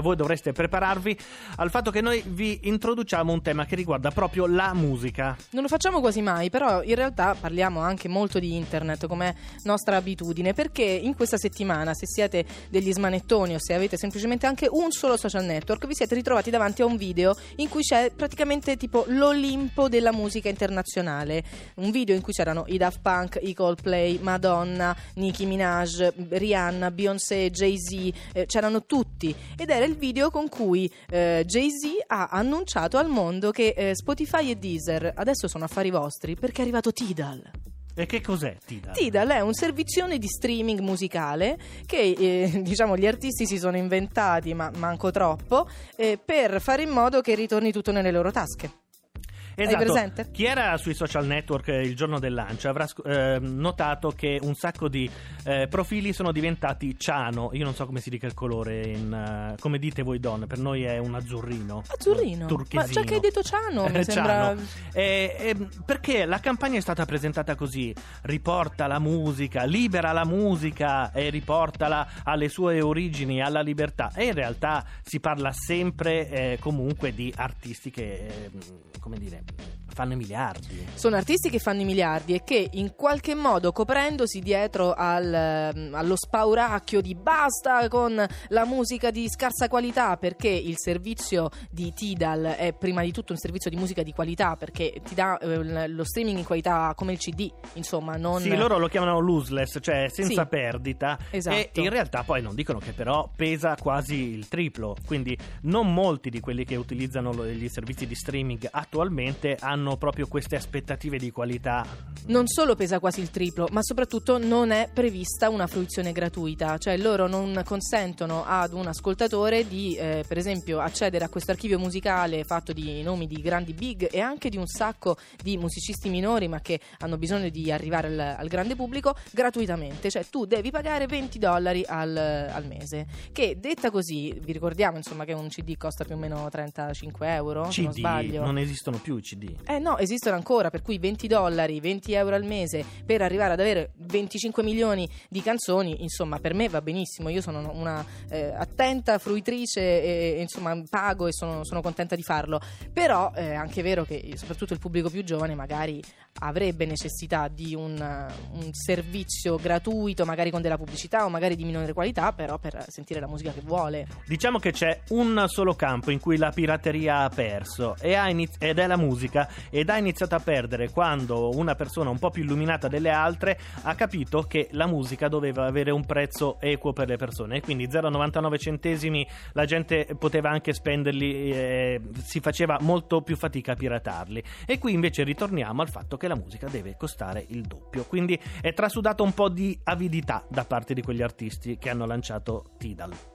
voi dovreste prepararvi al fatto che noi vi introduciamo un tema che riguarda proprio la musica. Non lo facciamo quasi mai, però in realtà parliamo anche molto di internet come nostra abitudine, perché in questa settimana, se siete degli smanettoni o se avete semplicemente anche un solo social network, vi siete ritrovati davanti a un video in cui c'è praticamente tipo l'Olimpo della musica internazionale. Un video in cui c'erano i Daft Punk, i Coldplay, Madonna, Nicki Minaj, Rihanna, Beyoncé, Jay-Z, eh, c'erano tutti ed era il video con cui eh, Jay-Z ha annunciato al mondo che eh, Spotify e Deezer adesso sono affari vostri perché è arrivato Tidal. E che cos'è Tidal? Tidal è un servizione di streaming musicale che eh, diciamo gli artisti si sono inventati, ma manco troppo, eh, per fare in modo che ritorni tutto nelle loro tasche. Esatto. Chi era sui social network il giorno del lancio avrà eh, notato che un sacco di eh, profili sono diventati ciano. Io non so come si dica il colore, in, uh, come dite voi donne, per noi è un azzurrino. Azzurrino? Turchesino. Ma già che hai detto ciano, mi sembra... Eh, eh, perché la campagna è stata presentata così, riporta la musica, libera la musica e riportala alle sue origini, alla libertà. E in realtà si parla sempre eh, comunque di artisti che, eh, come dire, back. Fanno i miliardi. Sono artisti che fanno i miliardi e che in qualche modo coprendosi dietro al, ehm, allo spauracchio di basta con la musica di scarsa qualità perché il servizio di Tidal è prima di tutto un servizio di musica di qualità perché ti dà eh, lo streaming in qualità come il CD, insomma, non... Sì, loro lo chiamano lossless, cioè senza sì, perdita esatto. e in realtà poi non dicono che però pesa quasi il triplo, quindi non molti di quelli che utilizzano gli servizi di streaming attualmente hanno hanno proprio queste aspettative di qualità. Non solo pesa quasi il triplo, ma soprattutto non è prevista una fruizione gratuita, cioè loro non consentono ad un ascoltatore di, eh, per esempio, accedere a questo archivio musicale fatto di nomi di grandi big e anche di un sacco di musicisti minori, ma che hanno bisogno di arrivare al, al grande pubblico gratuitamente, cioè tu devi pagare 20 dollari al, al, mese, che detta così, vi ricordiamo insomma che un CD costa più o meno 35 euro, CD, se non sbaglio. Non esistono più i CD. Eh no, esistono ancora, per cui 20 dollari, 20 euro al mese per arrivare ad avere 25 milioni di canzoni, insomma, per me va benissimo. Io sono una eh, attenta fruitrice e, insomma pago e sono, sono, contenta di farlo. Però è anche vero che soprattutto il pubblico più giovane magari avrebbe necessità di un, un servizio gratuito, magari con della pubblicità o magari di minore qualità, però per sentire la musica che vuole. Diciamo che c'è un solo campo in cui la pirateria ha perso ed è la musica ed ha iniziato a perdere quando una persona un po' più illuminata delle altre ha capito che la musica doveva avere un prezzo equo per le persone. E quindi 0,99 centesimi la gente poteva anche spenderli, eh, si faceva molto più fatica a piratarli. E qui invece ritorniamo al fatto che la musica deve costare il doppio, quindi è trasudato un po' di avidità da parte di quegli artisti che hanno lanciato Tidal.